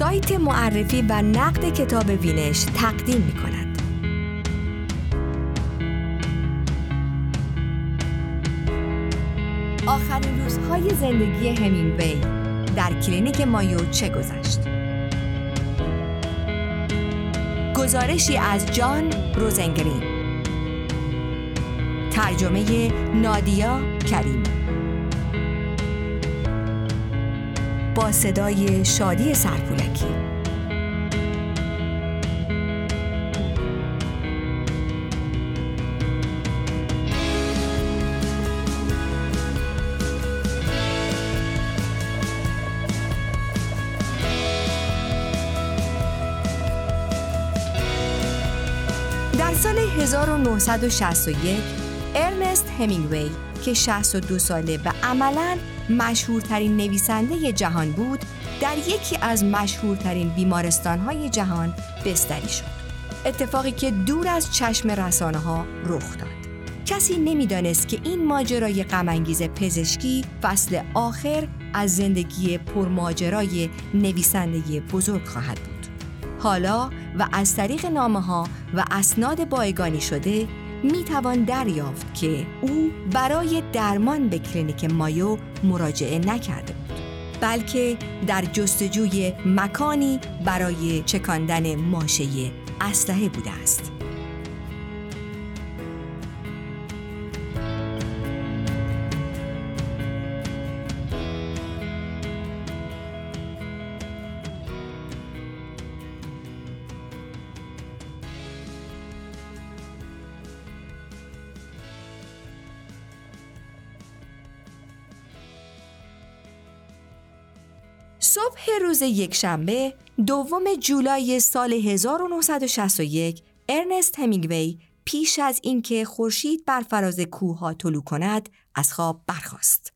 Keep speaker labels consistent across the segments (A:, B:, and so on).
A: سایت معرفی و نقد کتاب وینش تقدیم می کند. آخرین روزهای زندگی همینگوی در کلینیک مایو چه گذشت؟ گزارشی از جان روزنگرین ترجمه نادیا کریم صدای شادی سرپولکی. در سال 1961 ارنست همینگوی که 62 ساله و عملاً مشهورترین نویسنده جهان بود در یکی از مشهورترین بیمارستانهای جهان بستری شد. اتفاقی که دور از چشم رسانه ها رخ داد. کسی نمی‌دانست که این ماجرای غمانگیز پزشکی فصل آخر از زندگی پرماجرای نویسنده بزرگ خواهد بود. حالا و از طریق نامه ها و اسناد بایگانی شده می توان دریافت که او برای درمان به کلینیک مایو مراجعه نکرده بود بلکه در جستجوی مکانی برای چکاندن ماشه اسلحه بوده است. روز یکشنبه دوم جولای سال 1961 ارنست همینگوی پیش از اینکه خورشید بر فراز کوه طلوع کند از خواب برخاست.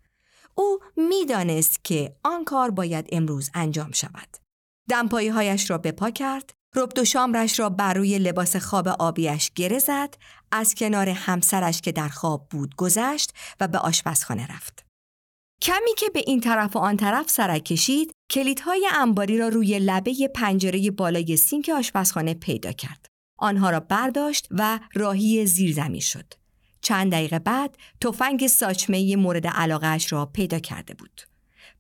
A: او می‌دانست که آن کار باید امروز انجام شود. دمپایی هایش را به پا کرد، ربد و شامرش را بر روی لباس خواب آبیش گره زد، از کنار همسرش که در خواب بود گذشت و به آشپزخانه رفت. کمی که به این طرف و آن طرف سرک کشید، کلیدهای انباری را روی لبه پنجره بالای سینک آشپزخانه پیدا کرد. آنها را برداشت و راهی زیرزمین شد. چند دقیقه بعد تفنگ ساچمه مورد علاقهش را پیدا کرده بود.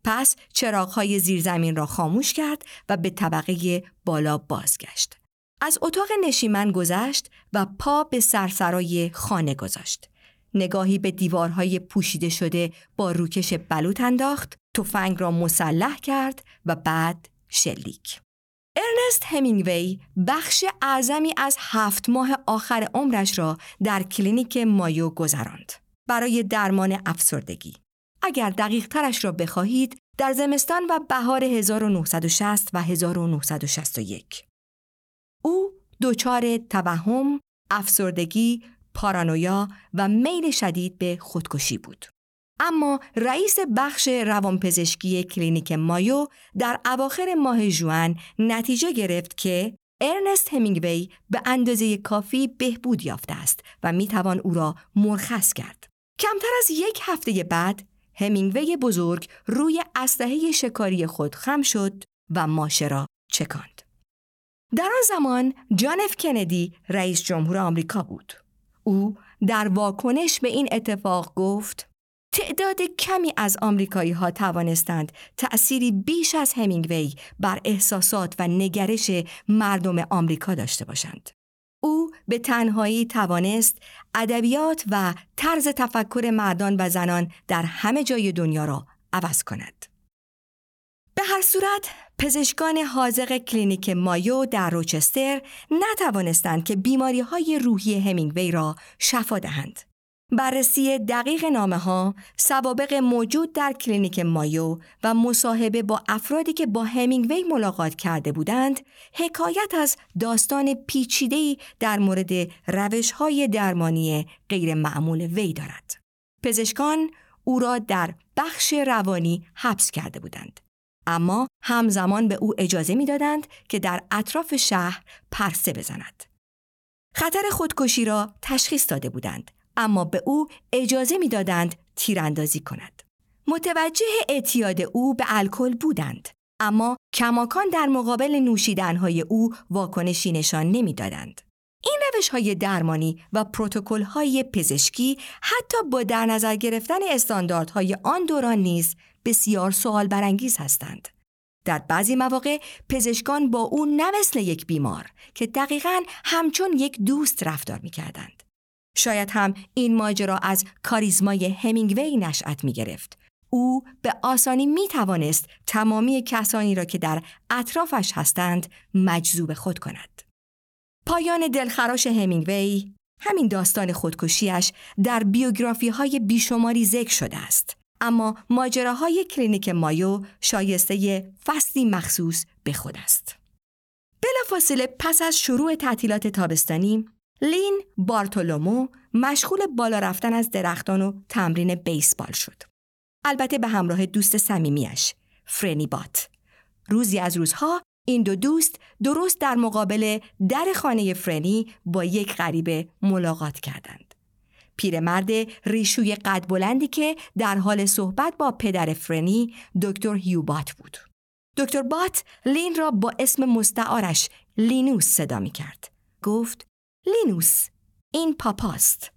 A: پس چراغهای زیرزمین را خاموش کرد و به طبقه بالا بازگشت. از اتاق نشیمن گذشت و پا به سرسرای خانه گذاشت. نگاهی به دیوارهای پوشیده شده با روکش بلوط انداخت، تفنگ را مسلح کرد و بعد شلیک. ارنست همینگوی بخش اعظمی از هفت ماه آخر عمرش را در کلینیک مایو گذراند برای درمان افسردگی. اگر دقیق ترش را بخواهید در زمستان و بهار 1960 و 1961. او دچار توهم، افسردگی، پارانویا و میل شدید به خودکشی بود. اما رئیس بخش روانپزشکی کلینیک مایو در اواخر ماه ژوئن نتیجه گرفت که ارنست همینگوی به اندازه کافی بهبود یافته است و می‌توان او را مرخص کرد. کمتر از یک هفته بعد همینگوی بزرگ روی اسلحه شکاری خود خم شد و ماشه را چکاند. در آن زمان جان اف کندی رئیس جمهور آمریکا بود. او در واکنش به این اتفاق گفت تعداد کمی از آمریکایی ها توانستند تأثیری بیش از همینگوی بر احساسات و نگرش مردم آمریکا داشته باشند. او به تنهایی توانست ادبیات و طرز تفکر مردان و زنان در همه جای دنیا را عوض کند. به هر صورت پزشکان حاذق کلینیک مایو در روچستر نتوانستند که بیماری های روحی همینگوی را شفا دهند. بررسی دقیق نامه ها، سوابق موجود در کلینیک مایو و مصاحبه با افرادی که با همینگوی ملاقات کرده بودند، حکایت از داستان پیچیده‌ای در مورد روش های درمانی غیر معمول وی دارد. پزشکان او را در بخش روانی حبس کرده بودند. اما همزمان به او اجازه می‌دادند که در اطراف شهر پرسه بزند. خطر خودکشی را تشخیص داده بودند اما به او اجازه می‌دادند تیراندازی کند. متوجه اعتیاد او به الکل بودند اما کماکان در مقابل نوشیدنهای او واکنشی نشان نمی‌دادند. این روش های درمانی و پروتکل های پزشکی حتی با در نظر گرفتن استانداردهای آن دوران نیز بسیار سوال برانگیز هستند. در بعضی مواقع پزشکان با او نه مثل یک بیمار که دقیقا همچون یک دوست رفتار می کردند. شاید هم این ماجرا از کاریزمای همینگوی نشأت می گرفت. او به آسانی می توانست تمامی کسانی را که در اطرافش هستند مجذوب خود کند. پایان دلخراش همینگوی همین داستان خودکشیش در بیوگرافی های بیشماری ذکر شده است. اما ماجراهای کلینیک مایو شایسته فصلی مخصوص به خود است. بلافاصله پس از شروع تعطیلات تابستانی لین بارتولومو مشغول بالا رفتن از درختان و تمرین بیسبال شد. البته به همراه دوست صمیمیش فرنی بات. روزی از روزها این دو دوست درست در مقابل در خانه فرنی با یک غریبه ملاقات کردند. پیرمرد ریشوی قد بلندی که در حال صحبت با پدر فرنی دکتر هیوبات بود. دکتر بات لین را با اسم مستعارش لینوس صدا می کرد. گفت لینوس این پاپاست.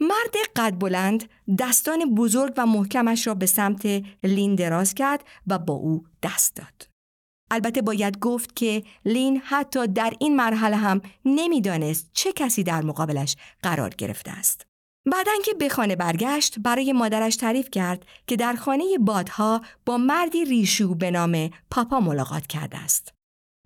A: مرد قد بلند دستان بزرگ و محکمش را به سمت لین دراز کرد و با او دست داد. البته باید گفت که لین حتی در این مرحله هم نمی‌دانست چه کسی در مقابلش قرار گرفته است. بعدن که به خانه برگشت برای مادرش تعریف کرد که در خانه بادها با مردی ریشو به نام پاپا ملاقات کرده است.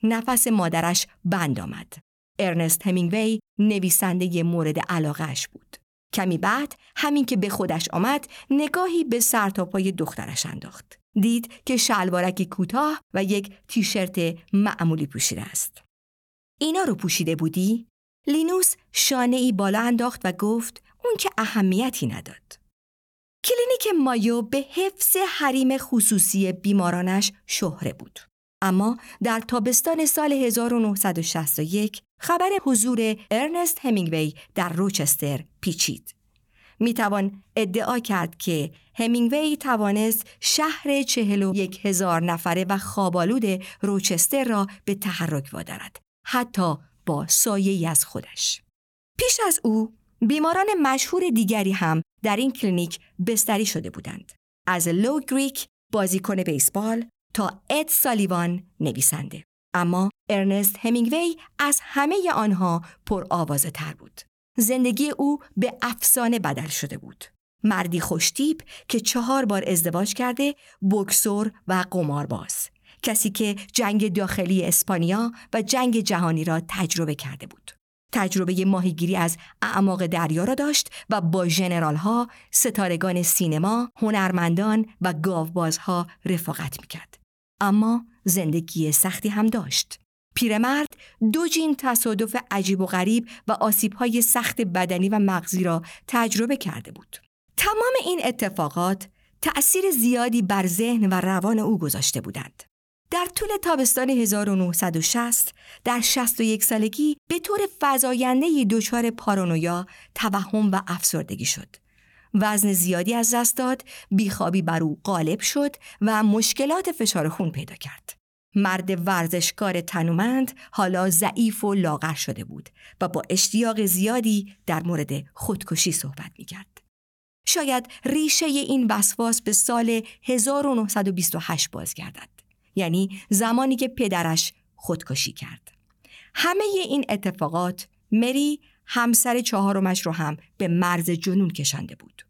A: نفس مادرش بند آمد. ارنست همینگوی نویسنده مورد علاقهش بود. کمی بعد همین که به خودش آمد نگاهی به سرتاپای دخترش انداخت. دید که شلوارکی کوتاه و یک تیشرت معمولی پوشیده است. اینا رو پوشیده بودی؟ لینوس شانه ای بالا انداخت و گفت اون که اهمیتی نداد. کلینیک مایو به حفظ حریم خصوصی بیمارانش شهره بود. اما در تابستان سال 1961 خبر حضور ارنست همینگوی در روچستر پیچید. می توان ادعا کرد که همینگوی توانست شهر چهل و یک هزار نفره و خوابالود روچستر را به تحرک وادارد حتی با سایه از خودش. پیش از او بیماران مشهور دیگری هم در این کلینیک بستری شده بودند. از لو گریک بازیکن بیسبال تا اد سالیوان نویسنده. اما ارنست همینگوی از همه آنها پر آوازه تر بود. زندگی او به افسانه بدل شده بود. مردی خوشتیب که چهار بار ازدواج کرده، بکسور و قمارباز. کسی که جنگ داخلی اسپانیا و جنگ جهانی را تجربه کرده بود. تجربه ماهیگیری از اعماق دریا را داشت و با ژنرال ها، ستارگان سینما، هنرمندان و گاوبازها رفاقت می‌کرد. اما زندگی سختی هم داشت. پیرمرد دو جین تصادف عجیب و غریب و آسیبهای سخت بدنی و مغزی را تجربه کرده بود. تمام این اتفاقات تأثیر زیادی بر ذهن و روان او گذاشته بودند. در طول تابستان 1960 در 61 سالگی به طور فزاینده دچار پارانویا، توهم و افسردگی شد. وزن زیادی از دست داد، بیخوابی بر او غالب شد و مشکلات فشار خون پیدا کرد. مرد ورزشکار تنومند حالا ضعیف و لاغر شده بود و با اشتیاق زیادی در مورد خودکشی صحبت می کرد. شاید ریشه این وسواس به سال 1928 بازگردد. یعنی زمانی که پدرش خودکشی کرد. همه این اتفاقات مری همسر چهارمش رو هم به مرز جنون کشانده بود.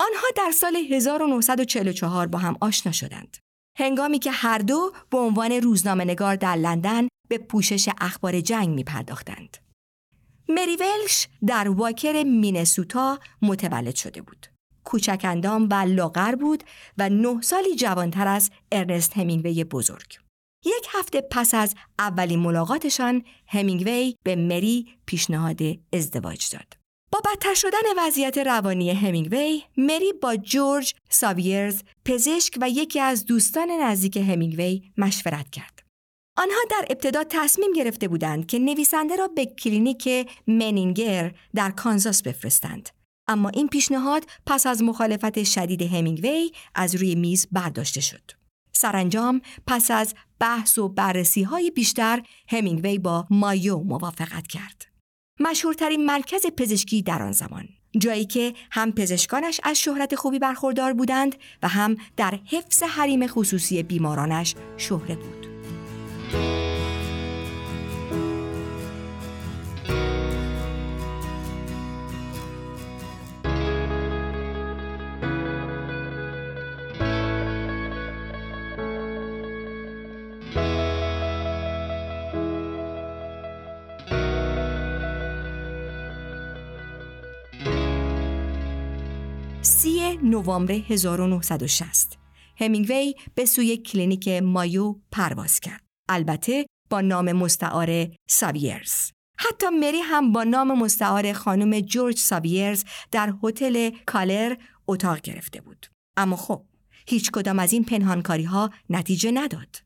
A: آنها در سال 1944 با هم آشنا شدند. هنگامی که هر دو به عنوان روزنامه نگار در لندن به پوشش اخبار جنگ می پرداختند. مری ولش در واکر مینسوتا متولد شده بود. کوچک اندام و لاغر بود و نه سالی جوانتر از ارنست همینگوی بزرگ. یک هفته پس از اولین ملاقاتشان همینگوی به مری پیشنهاد ازدواج داد. با بدتر شدن وضعیت روانی همینگوی، مری با جورج ساویرز، پزشک و یکی از دوستان نزدیک همینگوی مشورت کرد. آنها در ابتدا تصمیم گرفته بودند که نویسنده را به کلینیک منینگر در کانزاس بفرستند. اما این پیشنهاد پس از مخالفت شدید همینگوی از روی میز برداشته شد. سرانجام پس از بحث و بررسی های بیشتر همینگوی با مایو موافقت کرد. مشهورترین مرکز پزشکی در آن زمان جایی که هم پزشکانش از شهرت خوبی برخوردار بودند و هم در حفظ حریم خصوصی بیمارانش شهره بود. نوامبر 1960 همینگوی به سوی کلینیک مایو پرواز کرد. البته با نام مستعار ساویرز. حتی مری هم با نام مستعار خانم جورج ساویرز در هتل کالر اتاق گرفته بود. اما خب هیچ کدام از این پنهانکاری ها نتیجه نداد.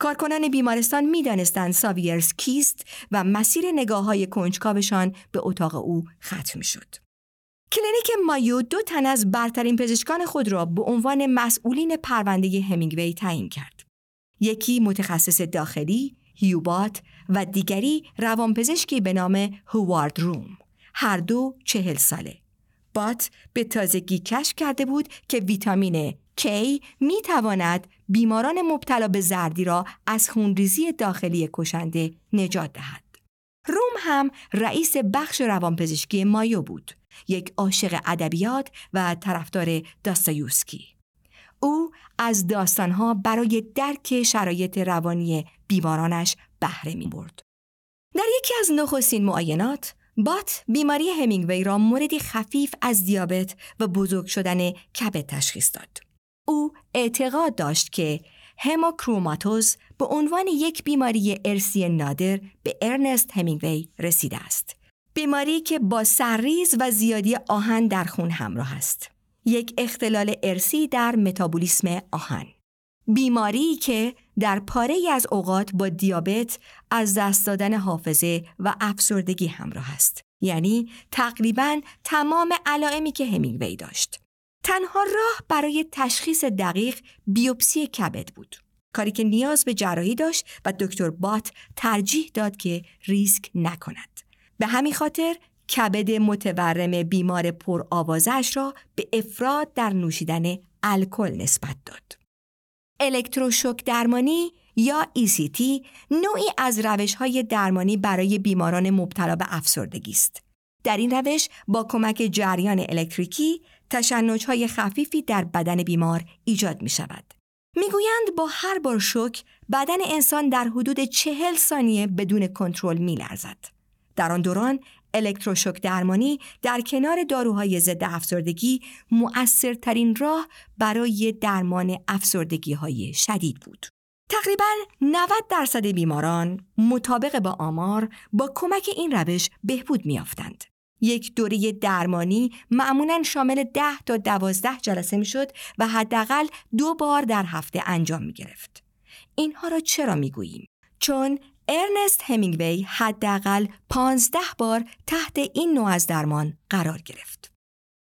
A: کارکنان بیمارستان می‌دانستند ساویرز کیست و مسیر نگاه های کنجکاوشان به اتاق او ختم شد. کلینیک مایو دو تن از برترین پزشکان خود را به عنوان مسئولین پرونده همینگوی تعیین کرد. یکی متخصص داخلی، هیوبات و دیگری روانپزشکی به نام هوارد روم. هر دو چهل ساله. بات به تازگی کشف کرده بود که ویتامین K می تواند بیماران مبتلا به زردی را از خونریزی داخلی کشنده نجات دهد. روم هم رئیس بخش روانپزشکی مایو بود. یک عاشق ادبیات و طرفدار داستایوسکی. او از داستانها برای درک شرایط روانی بیمارانش بهره می برد. در یکی از نخستین معاینات بات بیماری همینگوی را موردی خفیف از دیابت و بزرگ شدن کبد تشخیص داد. او اعتقاد داشت که هموکروماتوز به عنوان یک بیماری ارسی نادر به ارنست همینگوی رسیده است. بیماری که با سرریز و زیادی آهن در خون همراه است. یک اختلال ارسی در متابولیسم آهن. بیماری که در پاره از اوقات با دیابت از دست دادن حافظه و افسردگی همراه است. یعنی تقریبا تمام علائمی که همینگوی داشت. تنها راه برای تشخیص دقیق بیوپسی کبد بود. کاری که نیاز به جراحی داشت و دکتر بات ترجیح داد که ریسک نکند. به همین خاطر کبد متورم بیمار پر آوازش را به افراد در نوشیدن الکل نسبت داد. الکتروشوک درمانی یا ECT نوعی از روش های درمانی برای بیماران مبتلا به افسردگی است. در این روش با کمک جریان الکتریکی تشنج های خفیفی در بدن بیمار ایجاد می شود. می‌گویند با هر بار شوک بدن انسان در حدود چهل ثانیه بدون کنترل می لرزد. در آن دوران الکتروشوک درمانی در کنار داروهای ضد افسردگی مؤثرترین راه برای درمان افسردگی های شدید بود. تقریبا 90 درصد بیماران مطابق با آمار با کمک این روش بهبود میافتند. یک دوره درمانی معمولا شامل 10 تا 12 جلسه می‌شد و حداقل دو بار در هفته انجام می گرفت. اینها را چرا می گوییم؟ چون ارنست همینگوی حداقل 15 بار تحت این نوع از درمان قرار گرفت.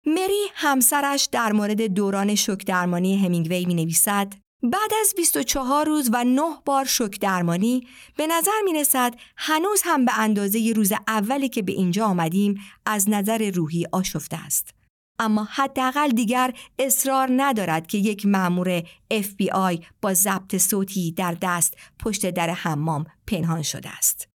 A: مری همسرش در مورد دوران شوک درمانی همینگوی می نویسد بعد از 24 روز و 9 بار شوک درمانی به نظر می رسد هنوز هم به اندازه روز اولی که به اینجا آمدیم از نظر روحی آشفته است. اما حداقل دیگر اصرار ندارد که یک مأمور FBI با ضبط صوتی در دست پشت در حمام پنهان شده است.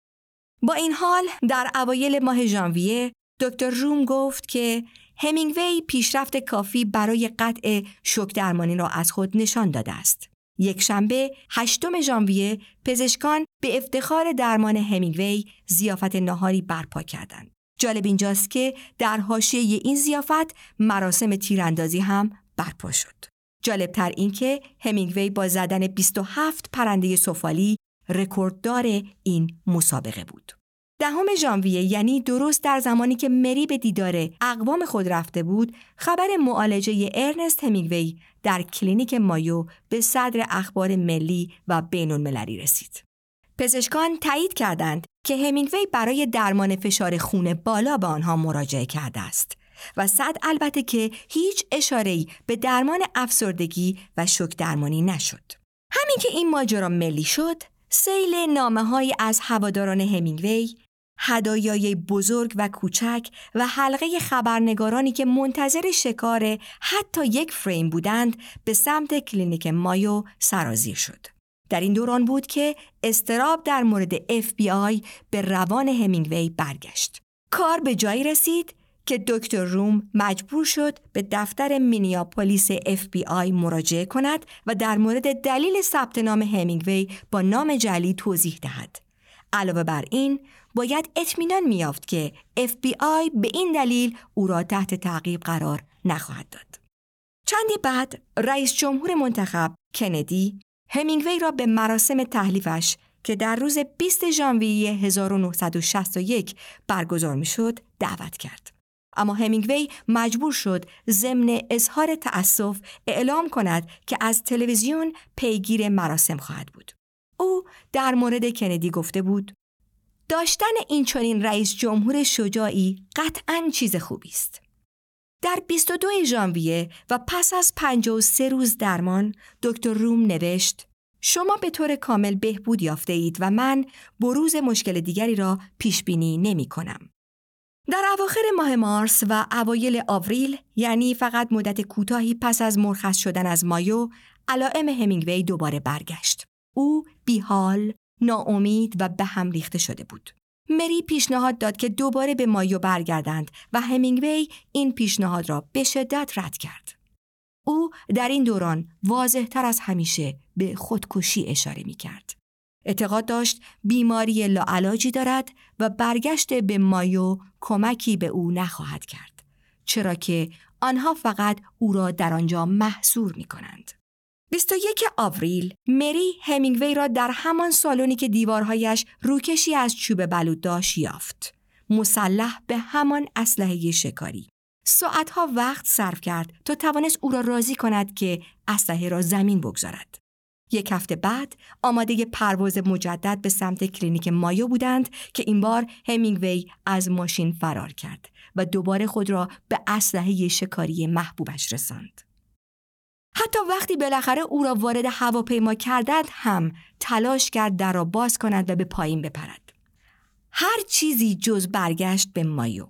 A: با این حال در اوایل ماه ژانویه دکتر روم گفت که همینگوی پیشرفت کافی برای قطع شوک درمانی را از خود نشان داده است. یک شنبه هشتم ژانویه پزشکان به افتخار درمان همینگوی زیافت ناهاری برپا کردند. جالب اینجاست که در حاشیه این زیافت مراسم تیراندازی هم برپا شد. جالبتر این که همینگوی با زدن 27 پرنده سفالی رکورددار این مسابقه بود. دهم ژانویه یعنی درست در زمانی که مری به دیدار اقوام خود رفته بود خبر معالجه ارنست همینگوی در کلینیک مایو به صدر اخبار ملی و بین المللی رسید. پزشکان تایید کردند که همینگوی برای درمان فشار خون بالا به آنها مراجعه کرده است و صد البته که هیچ اشاره‌ای به درمان افسردگی و شوک درمانی نشد. همین که این ماجرا ملی شد سیل نامه از هواداران همینگوی هدایای بزرگ و کوچک و حلقه خبرنگارانی که منتظر شکار حتی یک فریم بودند به سمت کلینیک مایو سرازیر شد. در این دوران بود که استراب در مورد FBI به روان همینگوی برگشت. کار به جایی رسید که دکتر روم مجبور شد به دفتر مینیاپولیس FBI مراجعه کند و در مورد دلیل ثبت نام همینگوی با نام جلی توضیح دهد. علاوه بر این باید اطمینان میافت که FBI به این دلیل او را تحت تعقیب قرار نخواهد داد. چندی بعد رئیس جمهور منتخب کندی همینگوی را به مراسم تحلیفش که در روز 20 ژانویه 1961 برگزار می‌شد دعوت کرد. اما همینگوی مجبور شد ضمن اظهار تأسف اعلام کند که از تلویزیون پیگیر مراسم خواهد بود. او در مورد کندی گفته بود داشتن این چنین رئیس جمهور شجاعی قطعا چیز خوبی است. در 22 ژانویه و پس از 53 روز درمان دکتر روم نوشت شما به طور کامل بهبود یافته اید و من بروز مشکل دیگری را پیش بینی نمی کنم. در اواخر ماه مارس و اوایل آوریل یعنی فقط مدت کوتاهی پس از مرخص شدن از مایو علائم همینگوی دوباره برگشت. او بیحال، ناامید و به هم ریخته شده بود. مری پیشنهاد داد که دوباره به مایو برگردند و همینگوی این پیشنهاد را به شدت رد کرد. او در این دوران واضح تر از همیشه به خودکشی اشاره می کرد. اعتقاد داشت بیماری لاعلاجی دارد و برگشت به مایو کمکی به او نخواهد کرد. چرا که آنها فقط او را در آنجا محصور می کنند. 21 آوریل مری همینگوی را در همان سالونی که دیوارهایش روکشی از چوب بلود داشت یافت. مسلح به همان اسلحه شکاری. ساعتها وقت صرف کرد تا توانست او را راضی کند که اسلحه را زمین بگذارد. یک هفته بعد آماده پرواز مجدد به سمت کلینیک مایو بودند که این بار همینگوی از ماشین فرار کرد و دوباره خود را به اسلحه شکاری محبوبش رساند. حتی وقتی بالاخره او را وارد هواپیما کردند هم تلاش کرد در را باز کند و به پایین بپرد. هر چیزی جز برگشت به مایو.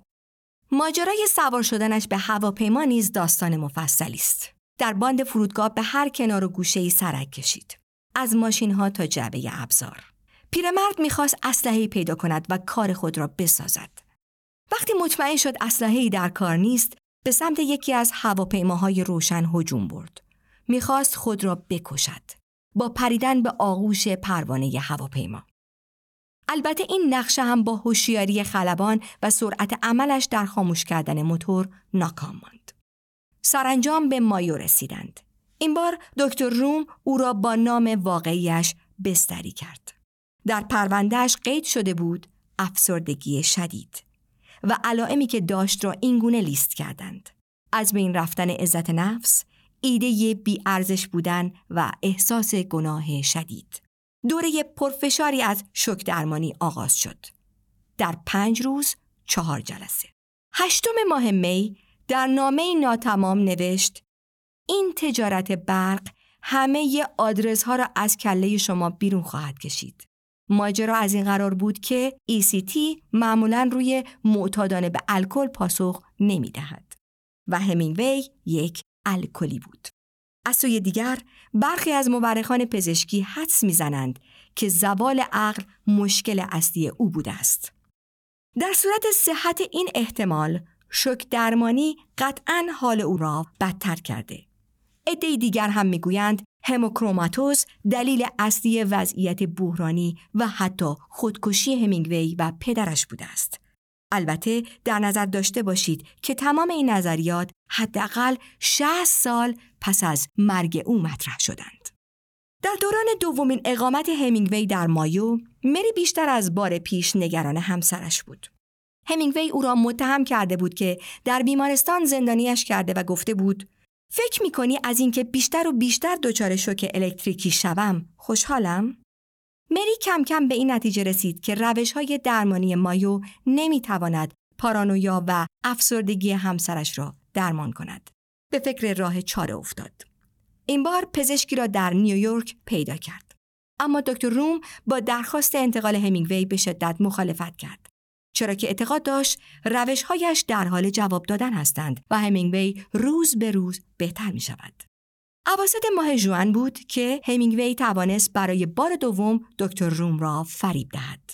A: ماجرای سوار شدنش به هواپیما نیز داستان مفصلی است. در باند فرودگاه به هر کنار و گوشه ای سرک کشید. از ماشین ها تا جعبه ابزار. پیرمرد می‌خواست اسلحه پیدا کند و کار خود را بسازد. وقتی مطمئن شد اسلحه در کار نیست، به سمت یکی از هواپیماهای روشن هجوم برد. می‌خواست خود را بکشد با پریدن به آغوش پروانه هواپیما. البته این نقشه هم با هوشیاری خلبان و سرعت عملش در خاموش کردن موتور ناکام ماند. سرانجام به مایو رسیدند. این بار دکتر روم او را با نام واقعیش بستری کرد. در پروندهش قید شده بود افسردگی شدید و علائمی که داشت را اینگونه لیست کردند. از بین رفتن عزت نفس، ایده ارزش بودن و احساس گناه شدید. دوره پرفشاری از شک درمانی آغاز شد. در پنج روز چهار جلسه. هشتم ماه می در نامه ناتمام نوشت این تجارت برق همه آدرس ها را از کله شما بیرون خواهد کشید. ماجرا از این قرار بود که ECT معمولا روی معتادانه به الکل پاسخ نمی دهد و همینگوی یک الکلی بود. از سوی دیگر برخی از مورخان پزشکی حدس می‌زنند که زوال عقل مشکل اصلی او بوده است. در صورت صحت این احتمال شک درمانی قطعا حال او را بدتر کرده. عده دیگر هم می‌گویند هموکروماتوز دلیل اصلی وضعیت بحرانی و حتی خودکشی همینگوی و پدرش بوده است. البته در نظر داشته باشید که تمام این نظریات حداقل 60 سال پس از مرگ او مطرح شدند. در دوران دومین اقامت همینگوی در مایو، مری بیشتر از بار پیش نگران همسرش بود. همینگوی او را متهم کرده بود که در بیمارستان زندانیش کرده و گفته بود فکر می‌کنی از اینکه بیشتر و بیشتر دچار شوک الکتریکی شوم خوشحالم؟ مری کم کم به این نتیجه رسید که روش های درمانی مایو نمی‌تواند پارانویا و افسردگی همسرش را درمان کند. به فکر راه چاره افتاد. این بار پزشکی را در نیویورک پیدا کرد. اما دکتر روم با درخواست انتقال همینگوی به شدت مخالفت کرد. چرا که اعتقاد داشت روشهایش در حال جواب دادن هستند و همینگوی روز به روز بهتر می شود. عواسط ماه جوان بود که همینگوی توانست برای بار دوم دکتر روم را فریب دهد.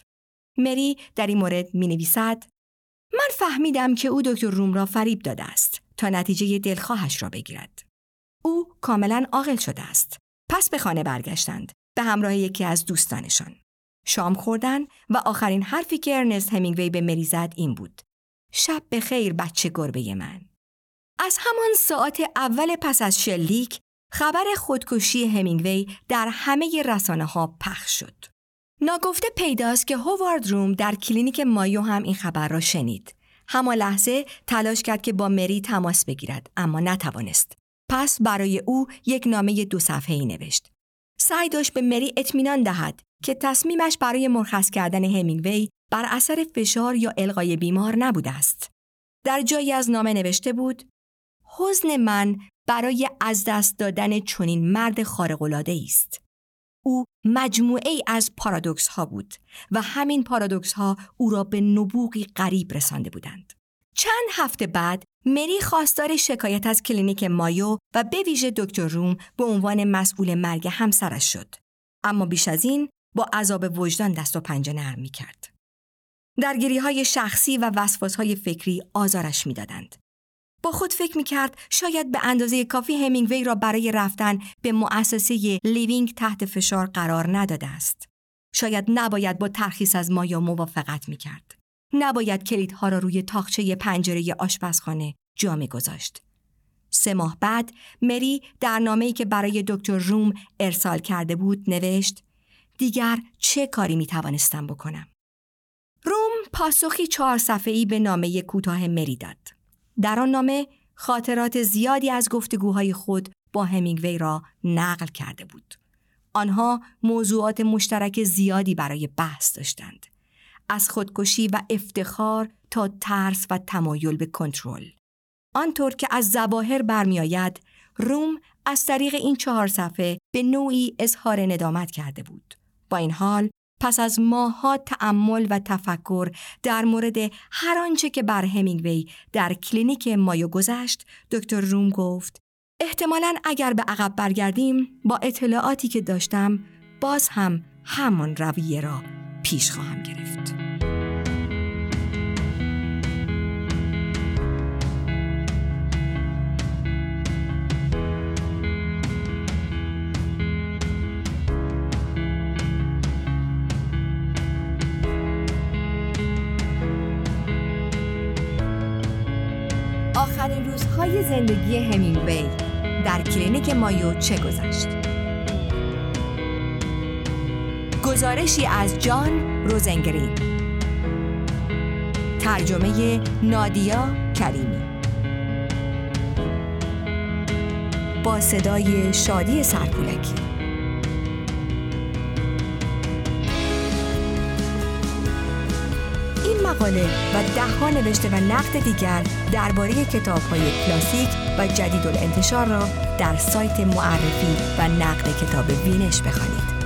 A: مری در این مورد می نویسد من فهمیدم که او دکتر روم را فریب داده است تا نتیجه دلخواهش را بگیرد. او کاملا عاقل شده است. پس به خانه برگشتند به همراه یکی از دوستانشان. شام خوردن و آخرین حرفی که ارنست همینگوی به مری زد این بود. شب به خیر بچه گربه من. از همان ساعت اول پس از شلیک خبر خودکشی همینگوی در همه رسانه ها پخش شد. ناگفته پیداست که هوارد روم در کلینیک مایو هم این خبر را شنید. همان لحظه تلاش کرد که با مری تماس بگیرد اما نتوانست. پس برای او یک نامه دو صفحه ای نوشت. سعی داشت به مری اطمینان دهد که تصمیمش برای مرخص کردن همینگوی بر اثر فشار یا القای بیمار نبوده است. در جایی از نامه نوشته بود حزن من برای از دست دادن چنین مرد خارق‌العاده است. او مجموعه ای از پارادوکس ها بود و همین پارادوکس ها او را به نبوغی غریب رسانده بودند. چند هفته بعد مری خواستار شکایت از کلینیک مایو و به ویژه دکتر روم به عنوان مسئول مرگ همسرش شد. اما بیش از این با عذاب وجدان دست و پنجه نرم می کرد. درگیری های شخصی و وسواس های فکری آزارش می‌دادند. با خود فکر می کرد شاید به اندازه کافی همینگوی را برای رفتن به مؤسسه لیوینگ تحت فشار قرار نداده است. شاید نباید با ترخیص از مایو موافقت می کرد. نباید کلیدها را روی طاقچه پنجره آشپزخانه جا می گذاشت. سه ماه بعد مری در نامه‌ای که برای دکتر روم ارسال کرده بود نوشت دیگر چه کاری می توانستم بکنم؟ روم پاسخی چهار صفحه‌ای به نامه کوتاه مری داد. در آن نامه خاطرات زیادی از گفتگوهای خود با همینگوی را نقل کرده بود. آنها موضوعات مشترک زیادی برای بحث داشتند. از خودکشی و افتخار تا ترس و تمایل به کنترل. آنطور که از زواهر برمیآید، روم از طریق این چهار صفحه به نوعی اظهار ندامت کرده بود. با این حال پس از ماهها تأمل و تفکر در مورد هر آنچه که بر همینگوی در کلینیک مایو گذشت دکتر روم گفت احتمالا اگر به عقب برگردیم با اطلاعاتی که داشتم باز هم همان رویه را پیش خواهم گرفت. زندگی همینگوی در کلینیک مایو چه گذشت؟ گزارشی از جان روزنگرین ترجمه نادیا کریمی. با صدای شادی سرپولکی. مقاله و دهها نوشته و نقد دیگر درباره کتاب های کلاسیک و جدید الانتشار را در سایت معرفی و نقد کتاب وینش بخوانید.